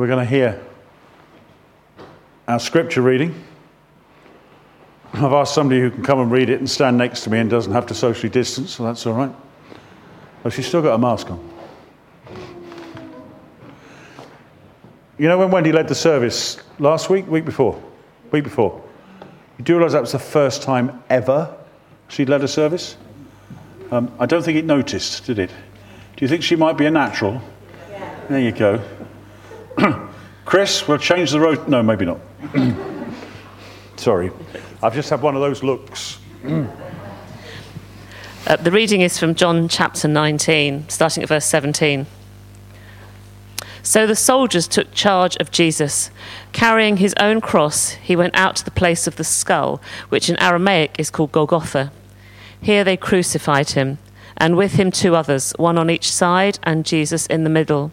we're going to hear our scripture reading. I've asked somebody who can come and read it and stand next to me and doesn't have to socially distance, so that's all right. But she's still got a mask on. You know when Wendy led the service last week, week before, week before? You do realise that was the first time ever she'd led a service? Um, I don't think it noticed, did it? Do you think she might be a natural? Yeah. There you go. Chris, we'll change the road. No, maybe not. Sorry. I've just had one of those looks. Uh, the reading is from John chapter 19, starting at verse 17. So the soldiers took charge of Jesus. Carrying his own cross, he went out to the place of the skull, which in Aramaic is called Golgotha. Here they crucified him, and with him two others, one on each side, and Jesus in the middle.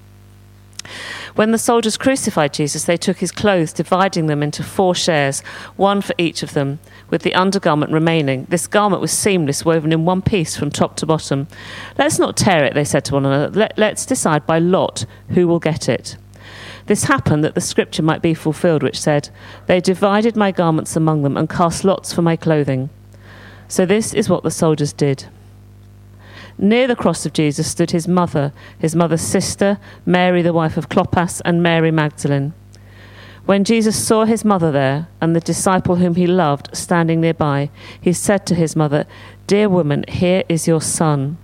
When the soldiers crucified Jesus, they took his clothes, dividing them into four shares, one for each of them, with the undergarment remaining. This garment was seamless, woven in one piece from top to bottom. Let's not tear it, they said to one another. Let, let's decide by lot who will get it. This happened that the scripture might be fulfilled, which said, They divided my garments among them and cast lots for my clothing. So this is what the soldiers did. Near the cross of Jesus stood his mother, his mother's sister, Mary, the wife of Clopas, and Mary Magdalene. When Jesus saw his mother there and the disciple whom he loved standing nearby, he said to his mother, Dear woman, here is your son.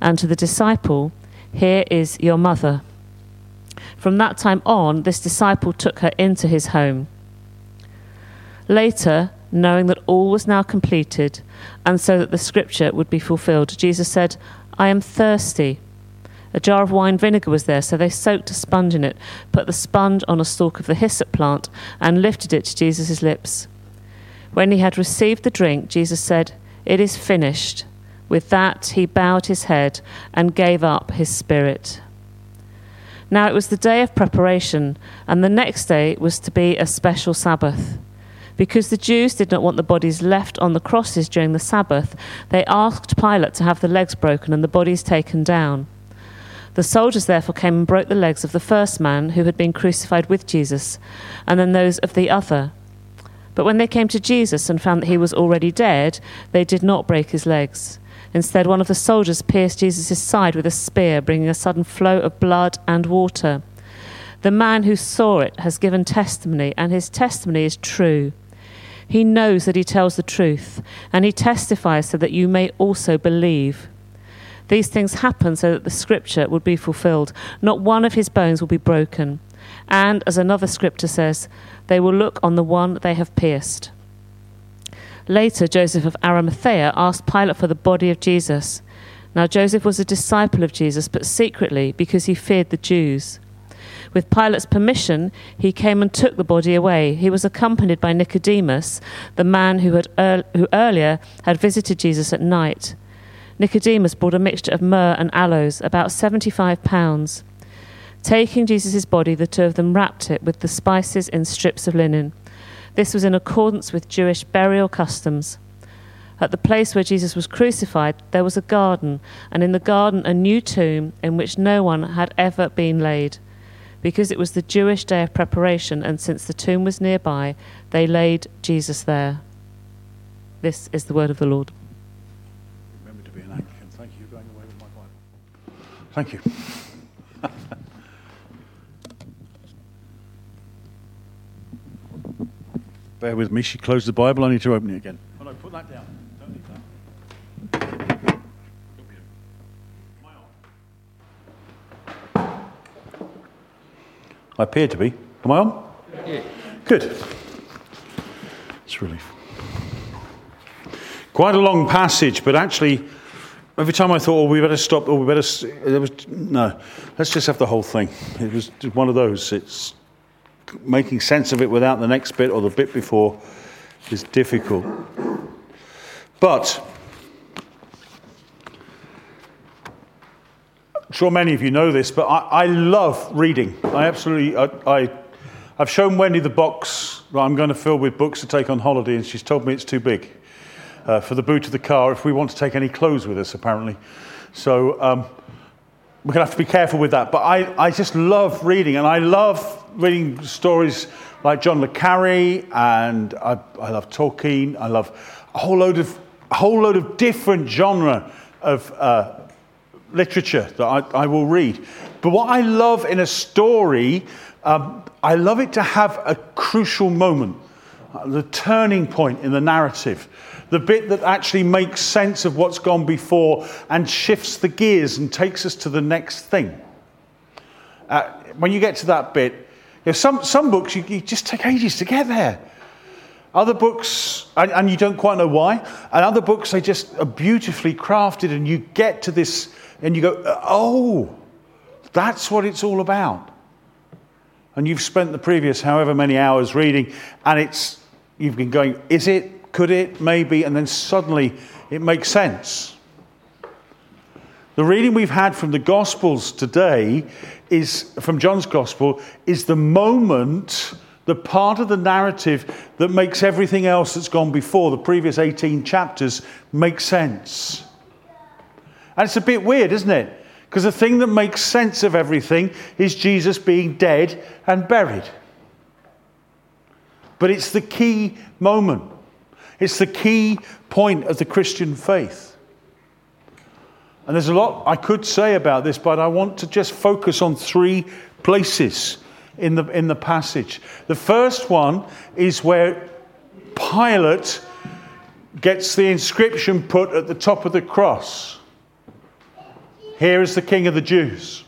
And to the disciple, Here is your mother. From that time on, this disciple took her into his home. Later, knowing that all was now completed, and so that the scripture would be fulfilled, Jesus said, I am thirsty. A jar of wine vinegar was there, so they soaked a sponge in it, put the sponge on a stalk of the hyssop plant, and lifted it to Jesus' lips. When he had received the drink, Jesus said, It is finished. With that, he bowed his head and gave up his spirit. Now it was the day of preparation, and the next day was to be a special Sabbath. Because the Jews did not want the bodies left on the crosses during the Sabbath, they asked Pilate to have the legs broken and the bodies taken down. The soldiers therefore came and broke the legs of the first man who had been crucified with Jesus, and then those of the other. But when they came to Jesus and found that he was already dead, they did not break his legs. Instead, one of the soldiers pierced Jesus' side with a spear, bringing a sudden flow of blood and water. The man who saw it has given testimony, and his testimony is true. He knows that he tells the truth, and he testifies so that you may also believe. These things happen so that the scripture would be fulfilled. Not one of his bones will be broken. And, as another scripture says, they will look on the one they have pierced. Later, Joseph of Arimathea asked Pilate for the body of Jesus. Now, Joseph was a disciple of Jesus, but secretly because he feared the Jews. With Pilate's permission, he came and took the body away. He was accompanied by Nicodemus, the man who, had er- who earlier had visited Jesus at night. Nicodemus brought a mixture of myrrh and aloes, about 75 pounds. Taking Jesus' body, the two of them wrapped it with the spices in strips of linen. This was in accordance with Jewish burial customs. At the place where Jesus was crucified, there was a garden, and in the garden a new tomb in which no one had ever been laid. Because it was the Jewish day of preparation, and since the tomb was nearby, they laid Jesus there. This is the word of the Lord. Remember to be an Anglican. Thank you. You're going away with my Bible. Thank you. Bear with me. She closed the Bible. I need to open it again. Oh no, put that down. Don't need that. I appear to be. Am I on? Yeah. Good. It's relief. Quite a long passage, but actually, every time I thought, oh, we better stop, or oh, we better, there was no. Let's just have the whole thing. It was one of those. It's making sense of it without the next bit or the bit before is difficult. But sure many of you know this, but I, I love reading. I absolutely, I, I, I've shown Wendy the box that I'm going to fill with books to take on holiday, and she's told me it's too big uh, for the boot of the car if we want to take any clothes with us, apparently. So um, we're going to have to be careful with that. But I, I just love reading, and I love reading stories like John le Carre, and I, I love Tolkien. I love a whole load of, a whole load of different genre of uh, literature that I, I, will read. But what I love in a story, um, I love it to have a crucial moment, uh, the turning point in the narrative, the bit that actually makes sense of what's gone before and shifts the gears and takes us to the next thing. Uh, when you get to that bit, you know, some, some books you, you just take ages to get there. Other books, and, and, you don't quite know why. And other books, they just are beautifully crafted, and you get to this and you go, oh, that's what it's all about. And you've spent the previous however many hours reading, and it's you've been going, is it, could it, maybe, and then suddenly it makes sense. The reading we've had from the Gospels today is from John's Gospel is the moment, the part of the narrative that makes everything else that's gone before, the previous 18 chapters, make sense. And it's a bit weird, isn't it? Because the thing that makes sense of everything is Jesus being dead and buried. But it's the key moment, it's the key point of the Christian faith. And there's a lot I could say about this, but I want to just focus on three places in the, in the passage. The first one is where Pilate gets the inscription put at the top of the cross. Here is the King of the Jews.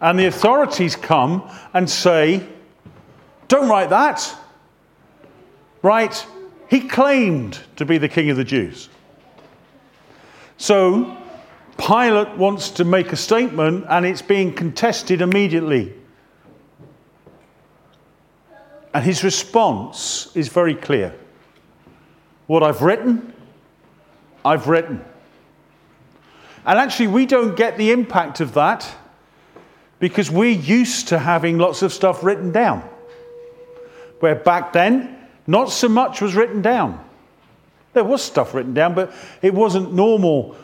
And the authorities come and say, Don't write that. Write, He claimed to be the King of the Jews. So Pilate wants to make a statement and it's being contested immediately. And his response is very clear. What I've written, I've written. And actually, we don't get the impact of that because we're used to having lots of stuff written down. Where back then, not so much was written down. There was stuff written down, but it wasn't normal,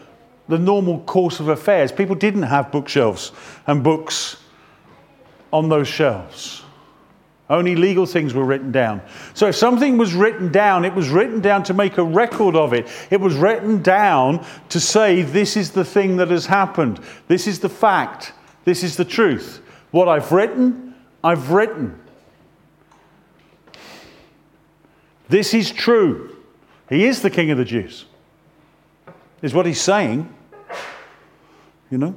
the normal course of affairs. People didn't have bookshelves and books on those shelves. Only legal things were written down. So if something was written down, it was written down to make a record of it. It was written down to say, this is the thing that has happened. This is the fact. This is the truth. What I've written, I've written. This is true. He is the King of the Jews, is what he's saying. You know?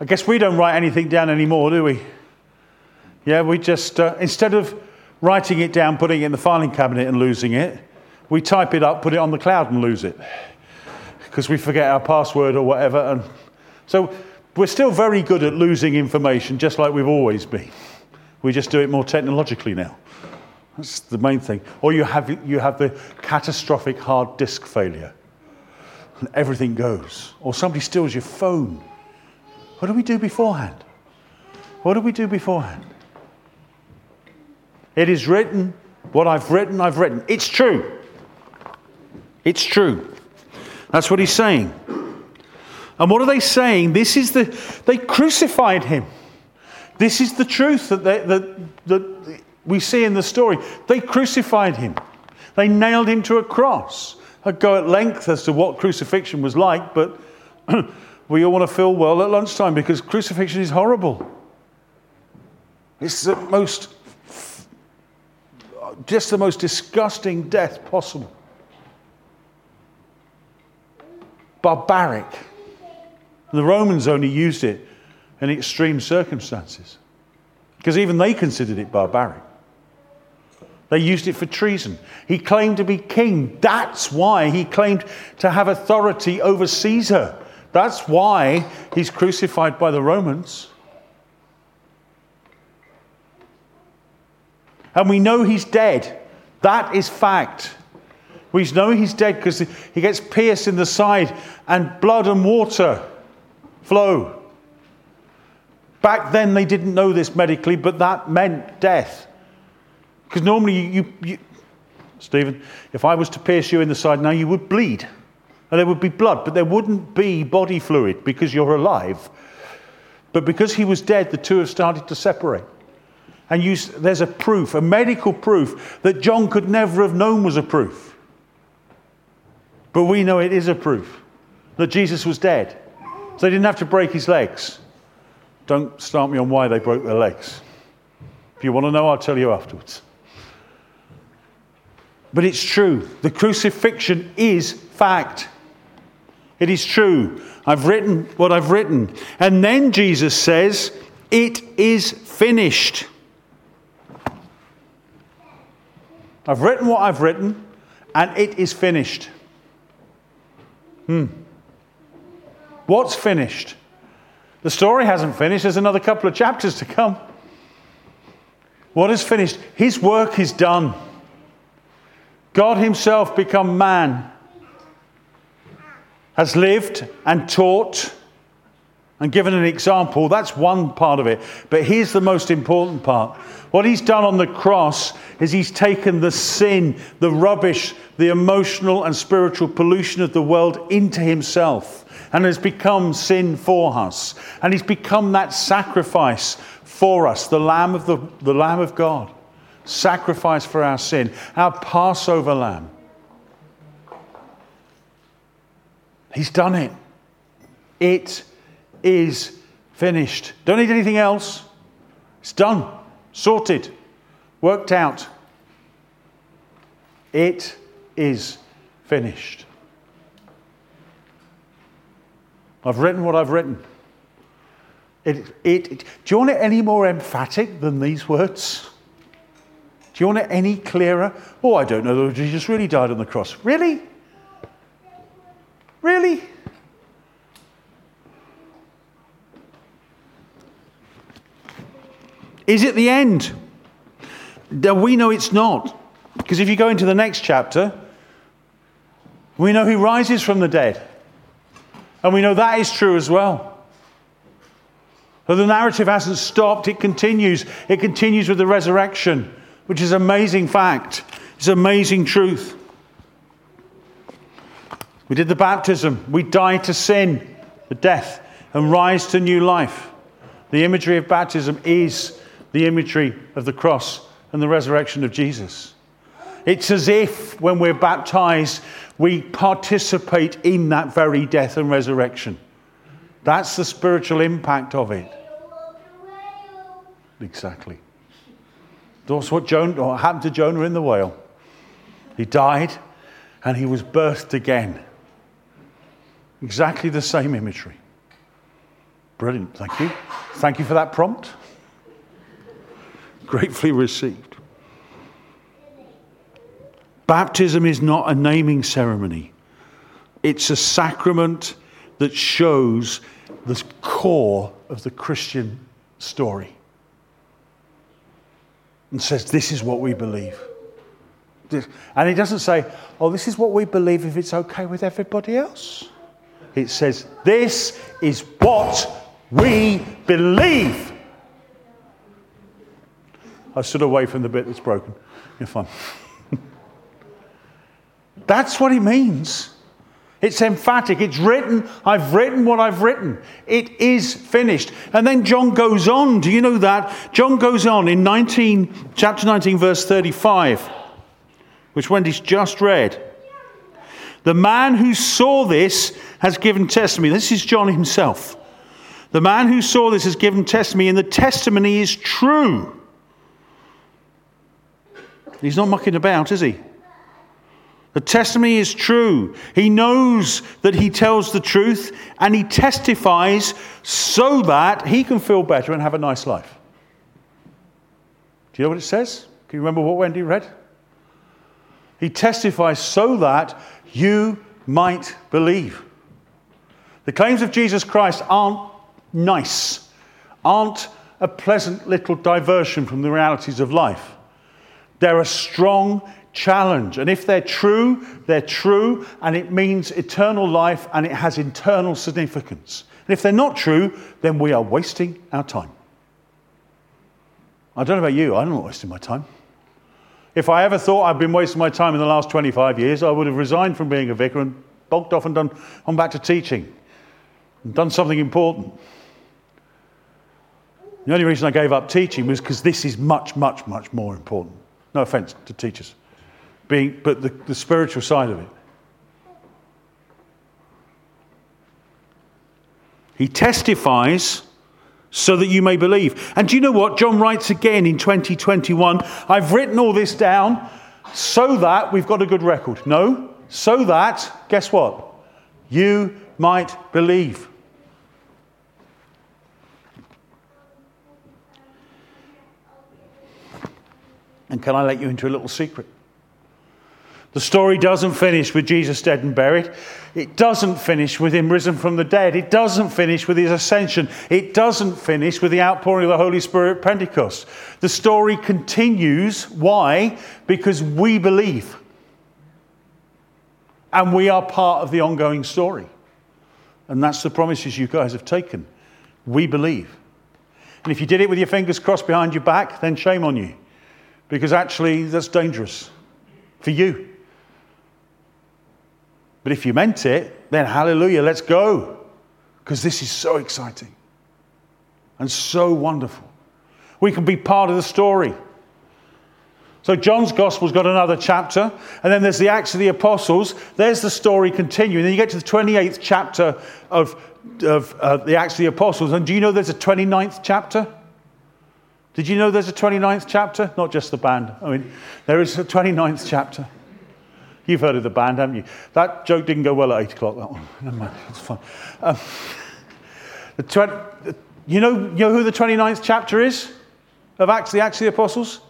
I guess we don't write anything down anymore, do we? Yeah, we just, uh, instead of writing it down, putting it in the filing cabinet and losing it, we type it up, put it on the cloud and lose it because we forget our password or whatever. And so we're still very good at losing information, just like we've always been. We just do it more technologically now. That's the main thing. Or you have, you have the catastrophic hard disk failure and everything goes. Or somebody steals your phone. What do we do beforehand? What do we do beforehand? It is written, what I've written, I've written. It's true. It's true. That's what he's saying. And what are they saying? This is the, they crucified him. This is the truth that, they, that, that we see in the story. They crucified him, they nailed him to a cross. I'd go at length as to what crucifixion was like, but we all want to feel well at lunchtime because crucifixion is horrible. It's the most just the most disgusting death possible. Barbaric. The Romans only used it in extreme circumstances because even they considered it barbaric. They used it for treason. He claimed to be king. That's why he claimed to have authority over Caesar. That's why he's crucified by the Romans. And we know he's dead. That is fact. We know he's dead because he gets pierced in the side and blood and water flow. Back then, they didn't know this medically, but that meant death. Because normally, you, you, Stephen, if I was to pierce you in the side now, you would bleed. And there would be blood, but there wouldn't be body fluid because you're alive. But because he was dead, the two have started to separate. And you, there's a proof, a medical proof, that John could never have known was a proof. But we know it is a proof that Jesus was dead. So they didn't have to break his legs. Don't start me on why they broke their legs. If you want to know, I'll tell you afterwards. But it's true. The crucifixion is fact. It is true. I've written what I've written. And then Jesus says, It is finished. I've written what I've written, and it is finished. Hmm. What's finished? The story hasn't finished. There's another couple of chapters to come. What is finished? His work is done. God Himself, become man, has lived and taught and given an example. That's one part of it. But here's the most important part. What He's done on the cross is He's taken the sin, the rubbish, the emotional and spiritual pollution of the world into Himself and has become sin for us. And he's become that sacrifice for us, the Lamb of, the, the Lamb of God, sacrifice for our sin, our Passover Lamb. He's done it. It is finished. Don't need anything else. It's done, sorted, worked out. It is finished. I've written what I've written. It, it, it, do you want it any more emphatic than these words? Do you want it any clearer? Oh, I don't know. Jesus really died on the cross. Really? Really? Is it the end? We know it's not. Because if you go into the next chapter, we know he rises from the dead. And we know that is true as well. But the narrative hasn't stopped, it continues. It continues with the resurrection, which is amazing fact. It's amazing truth. We did the baptism, we died to sin, the death, and rise to new life. The imagery of baptism is the imagery of the cross and the resurrection of Jesus. It's as if when we're baptized, we participate in that very death and resurrection. That's the spiritual impact of it. Exactly. That's what, Jonah, what happened to Jonah in the whale. He died and he was birthed again. Exactly the same imagery. Brilliant. Thank you. Thank you for that prompt. Gratefully received. Baptism is not a naming ceremony, it's a sacrament that shows the core of the Christian story and says, This is what we believe. And he doesn't say, Oh, this is what we believe if it's okay with everybody else. It says, This is what we believe. I stood away from the bit that's broken. You're fine. That's what he means. It's emphatic. It's written. I've written what I've written. It is finished. And then John goes on. Do you know that? John goes on in 19, chapter 19, verse 35, which Wendy's just read. The man who saw this has given testimony. This is John himself. The man who saw this has given testimony, and the testimony is true. He's not mucking about, is he? The testimony is true. He knows that he tells the truth and he testifies so that he can feel better and have a nice life. Do you know what it says? Can you remember what Wendy read? He testifies so that you might believe. The claims of Jesus Christ aren't nice, aren't a pleasant little diversion from the realities of life. They're a strong challenge. And if they're true, they're true, and it means eternal life and it has eternal significance. And if they're not true, then we are wasting our time. I don't know about you, I'm not wasting my time. If I ever thought I'd been wasting my time in the last 25 years, I would have resigned from being a vicar and bulked off and done, on back to teaching and done something important. The only reason I gave up teaching was because this is much, much, much more important. No offense to teachers, being, but the, the spiritual side of it. He testifies so that you may believe. And do you know what? John writes again in 2021 I've written all this down so that we've got a good record. No, so that, guess what? You might believe. And can I let you into a little secret? The story doesn't finish with Jesus dead and buried. It doesn't finish with him risen from the dead. It doesn't finish with his ascension. It doesn't finish with the outpouring of the Holy Spirit at Pentecost. The story continues. Why? Because we believe. And we are part of the ongoing story. And that's the promises you guys have taken. We believe. And if you did it with your fingers crossed behind your back, then shame on you. Because actually, that's dangerous for you. But if you meant it, then hallelujah, let's go. Because this is so exciting and so wonderful. We can be part of the story. So, John's Gospel's got another chapter, and then there's the Acts of the Apostles. There's the story continuing. Then you get to the 28th chapter of, of uh, the Acts of the Apostles. And do you know there's a 29th chapter? Did you know there's a 29th chapter? Not just the band. I mean, there is a 29th chapter. You've heard of the band, haven't you? That joke didn't go well at 8 o'clock, that one. Never mind, it's fine. Um, the 20, you, know, you know who the 29th chapter is of Acts, the Acts of the Apostles?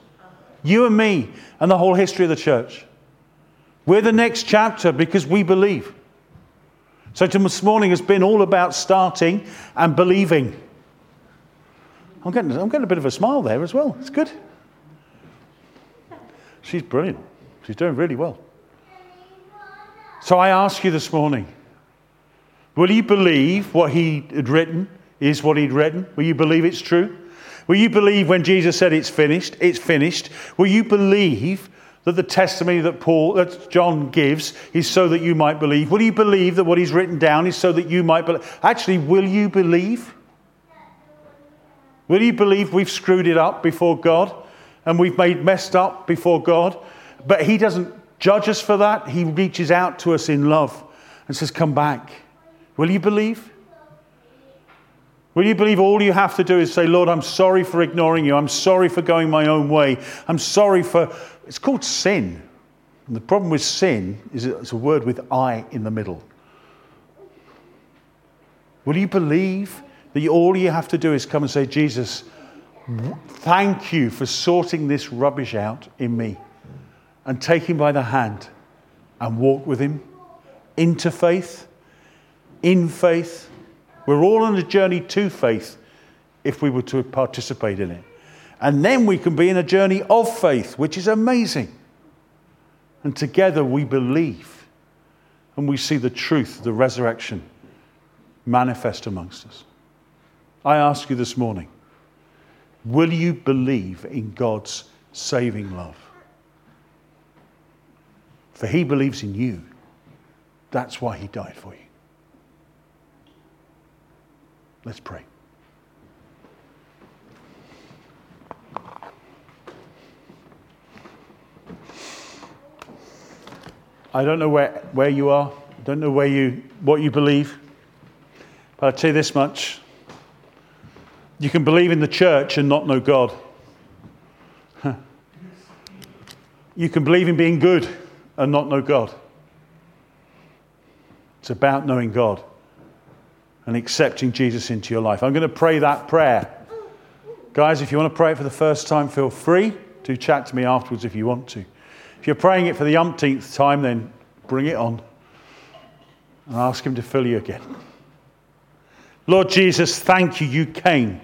You and me, and the whole history of the church. We're the next chapter because we believe. So this morning has been all about starting and believing. I'm getting, I'm getting a bit of a smile there as well. It's good. She's brilliant. She's doing really well. So I ask you this morning will you believe what he had written is what he'd written? Will you believe it's true? Will you believe when Jesus said it's finished, it's finished? Will you believe that the testimony that Paul that John gives is so that you might believe? Will you believe that what he's written down is so that you might believe? Actually, will you believe? Will you believe we've screwed it up before God and we've made messed up before God? But he doesn't judge us for that. He reaches out to us in love and says, Come back. Will you believe? Will you believe all you have to do is say, Lord, I'm sorry for ignoring you. I'm sorry for going my own way. I'm sorry for. It's called sin. And the problem with sin is it's a word with I in the middle. Will you believe that all you have to do is come and say, Jesus, thank you for sorting this rubbish out in me? and take him by the hand and walk with him into faith, in faith. We're all on a journey to faith if we were to participate in it. And then we can be in a journey of faith, which is amazing. And together we believe and we see the truth, the resurrection manifest amongst us. I ask you this morning will you believe in God's saving love? For he believes in you. That's why he died for you. Let's pray. I don't know where, where you are. I don't know where you, what you believe. But I'll tell you this much. You can believe in the church and not know God. You can believe in being good and not know God. It's about knowing God and accepting Jesus into your life. I'm going to pray that prayer. Guys, if you want to pray it for the first time, feel free to chat to me afterwards if you want to. If you're praying it for the umpteenth time, then bring it on and ask Him to fill you again. Lord Jesus, thank you. You came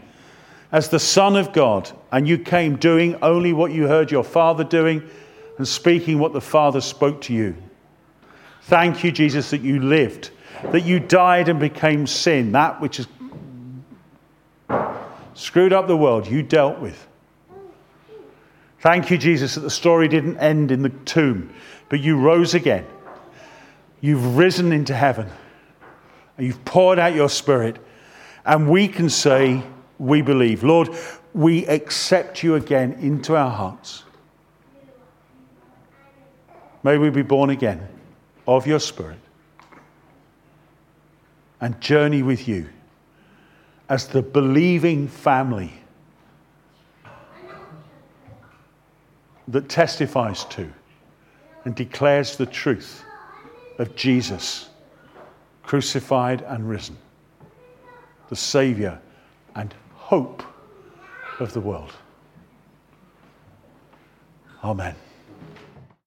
as the Son of God, and you came doing only what you heard your Father doing and speaking what the Father spoke to you. Thank you, Jesus, that you lived, that you died and became sin, that which has screwed up the world, you dealt with. Thank you, Jesus, that the story didn't end in the tomb, but you rose again. You've risen into heaven, and you've poured out your spirit, and we can say, We believe. Lord, we accept you again into our hearts. May we be born again of your Spirit and journey with you as the believing family that testifies to and declares the truth of Jesus, crucified and risen, the Saviour and hope of the world. Amen.